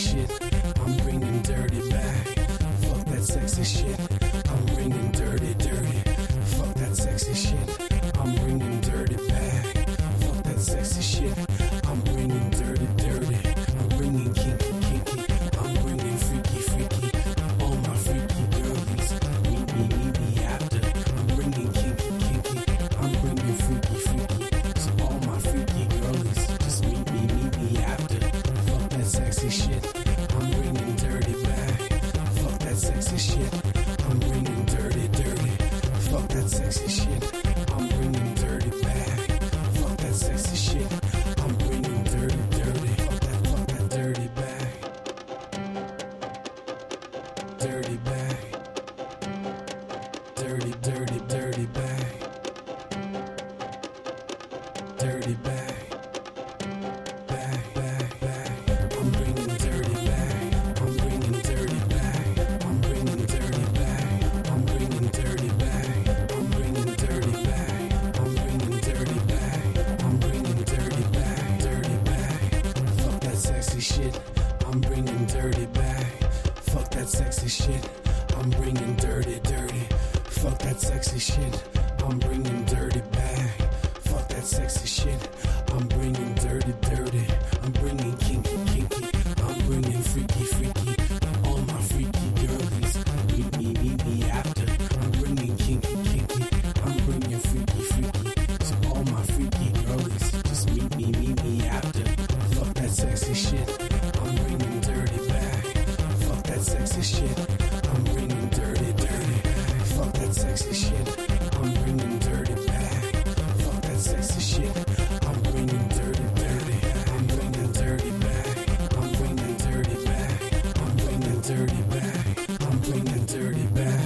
shit. sexy shit. I'm bringing dirty back. Fuck that sexy shit. I'm bringing dirty, dirty. Fuck that, fuck that dirty back. Dirty back. Dirty, dirty, dirty back. Dirty back. sexy shit. I'm bringing dirty back. Fuck that sexy shit. I'm bringing dirty, dirty. Fuck that sexy shit. I'm bringing dirty sexy shit. I'm bringing dirty back. Fuck that sexy shit. I'm bringing dirty, dirty. Fuck that sexy shit. I'm bringing dirty back. Fuck that sexy shit. I'm bringing dirty, dirty. I'm bringing dirty back. I'm bringing dirty back. I'm bringing dirty back. I'm bringing dirty back.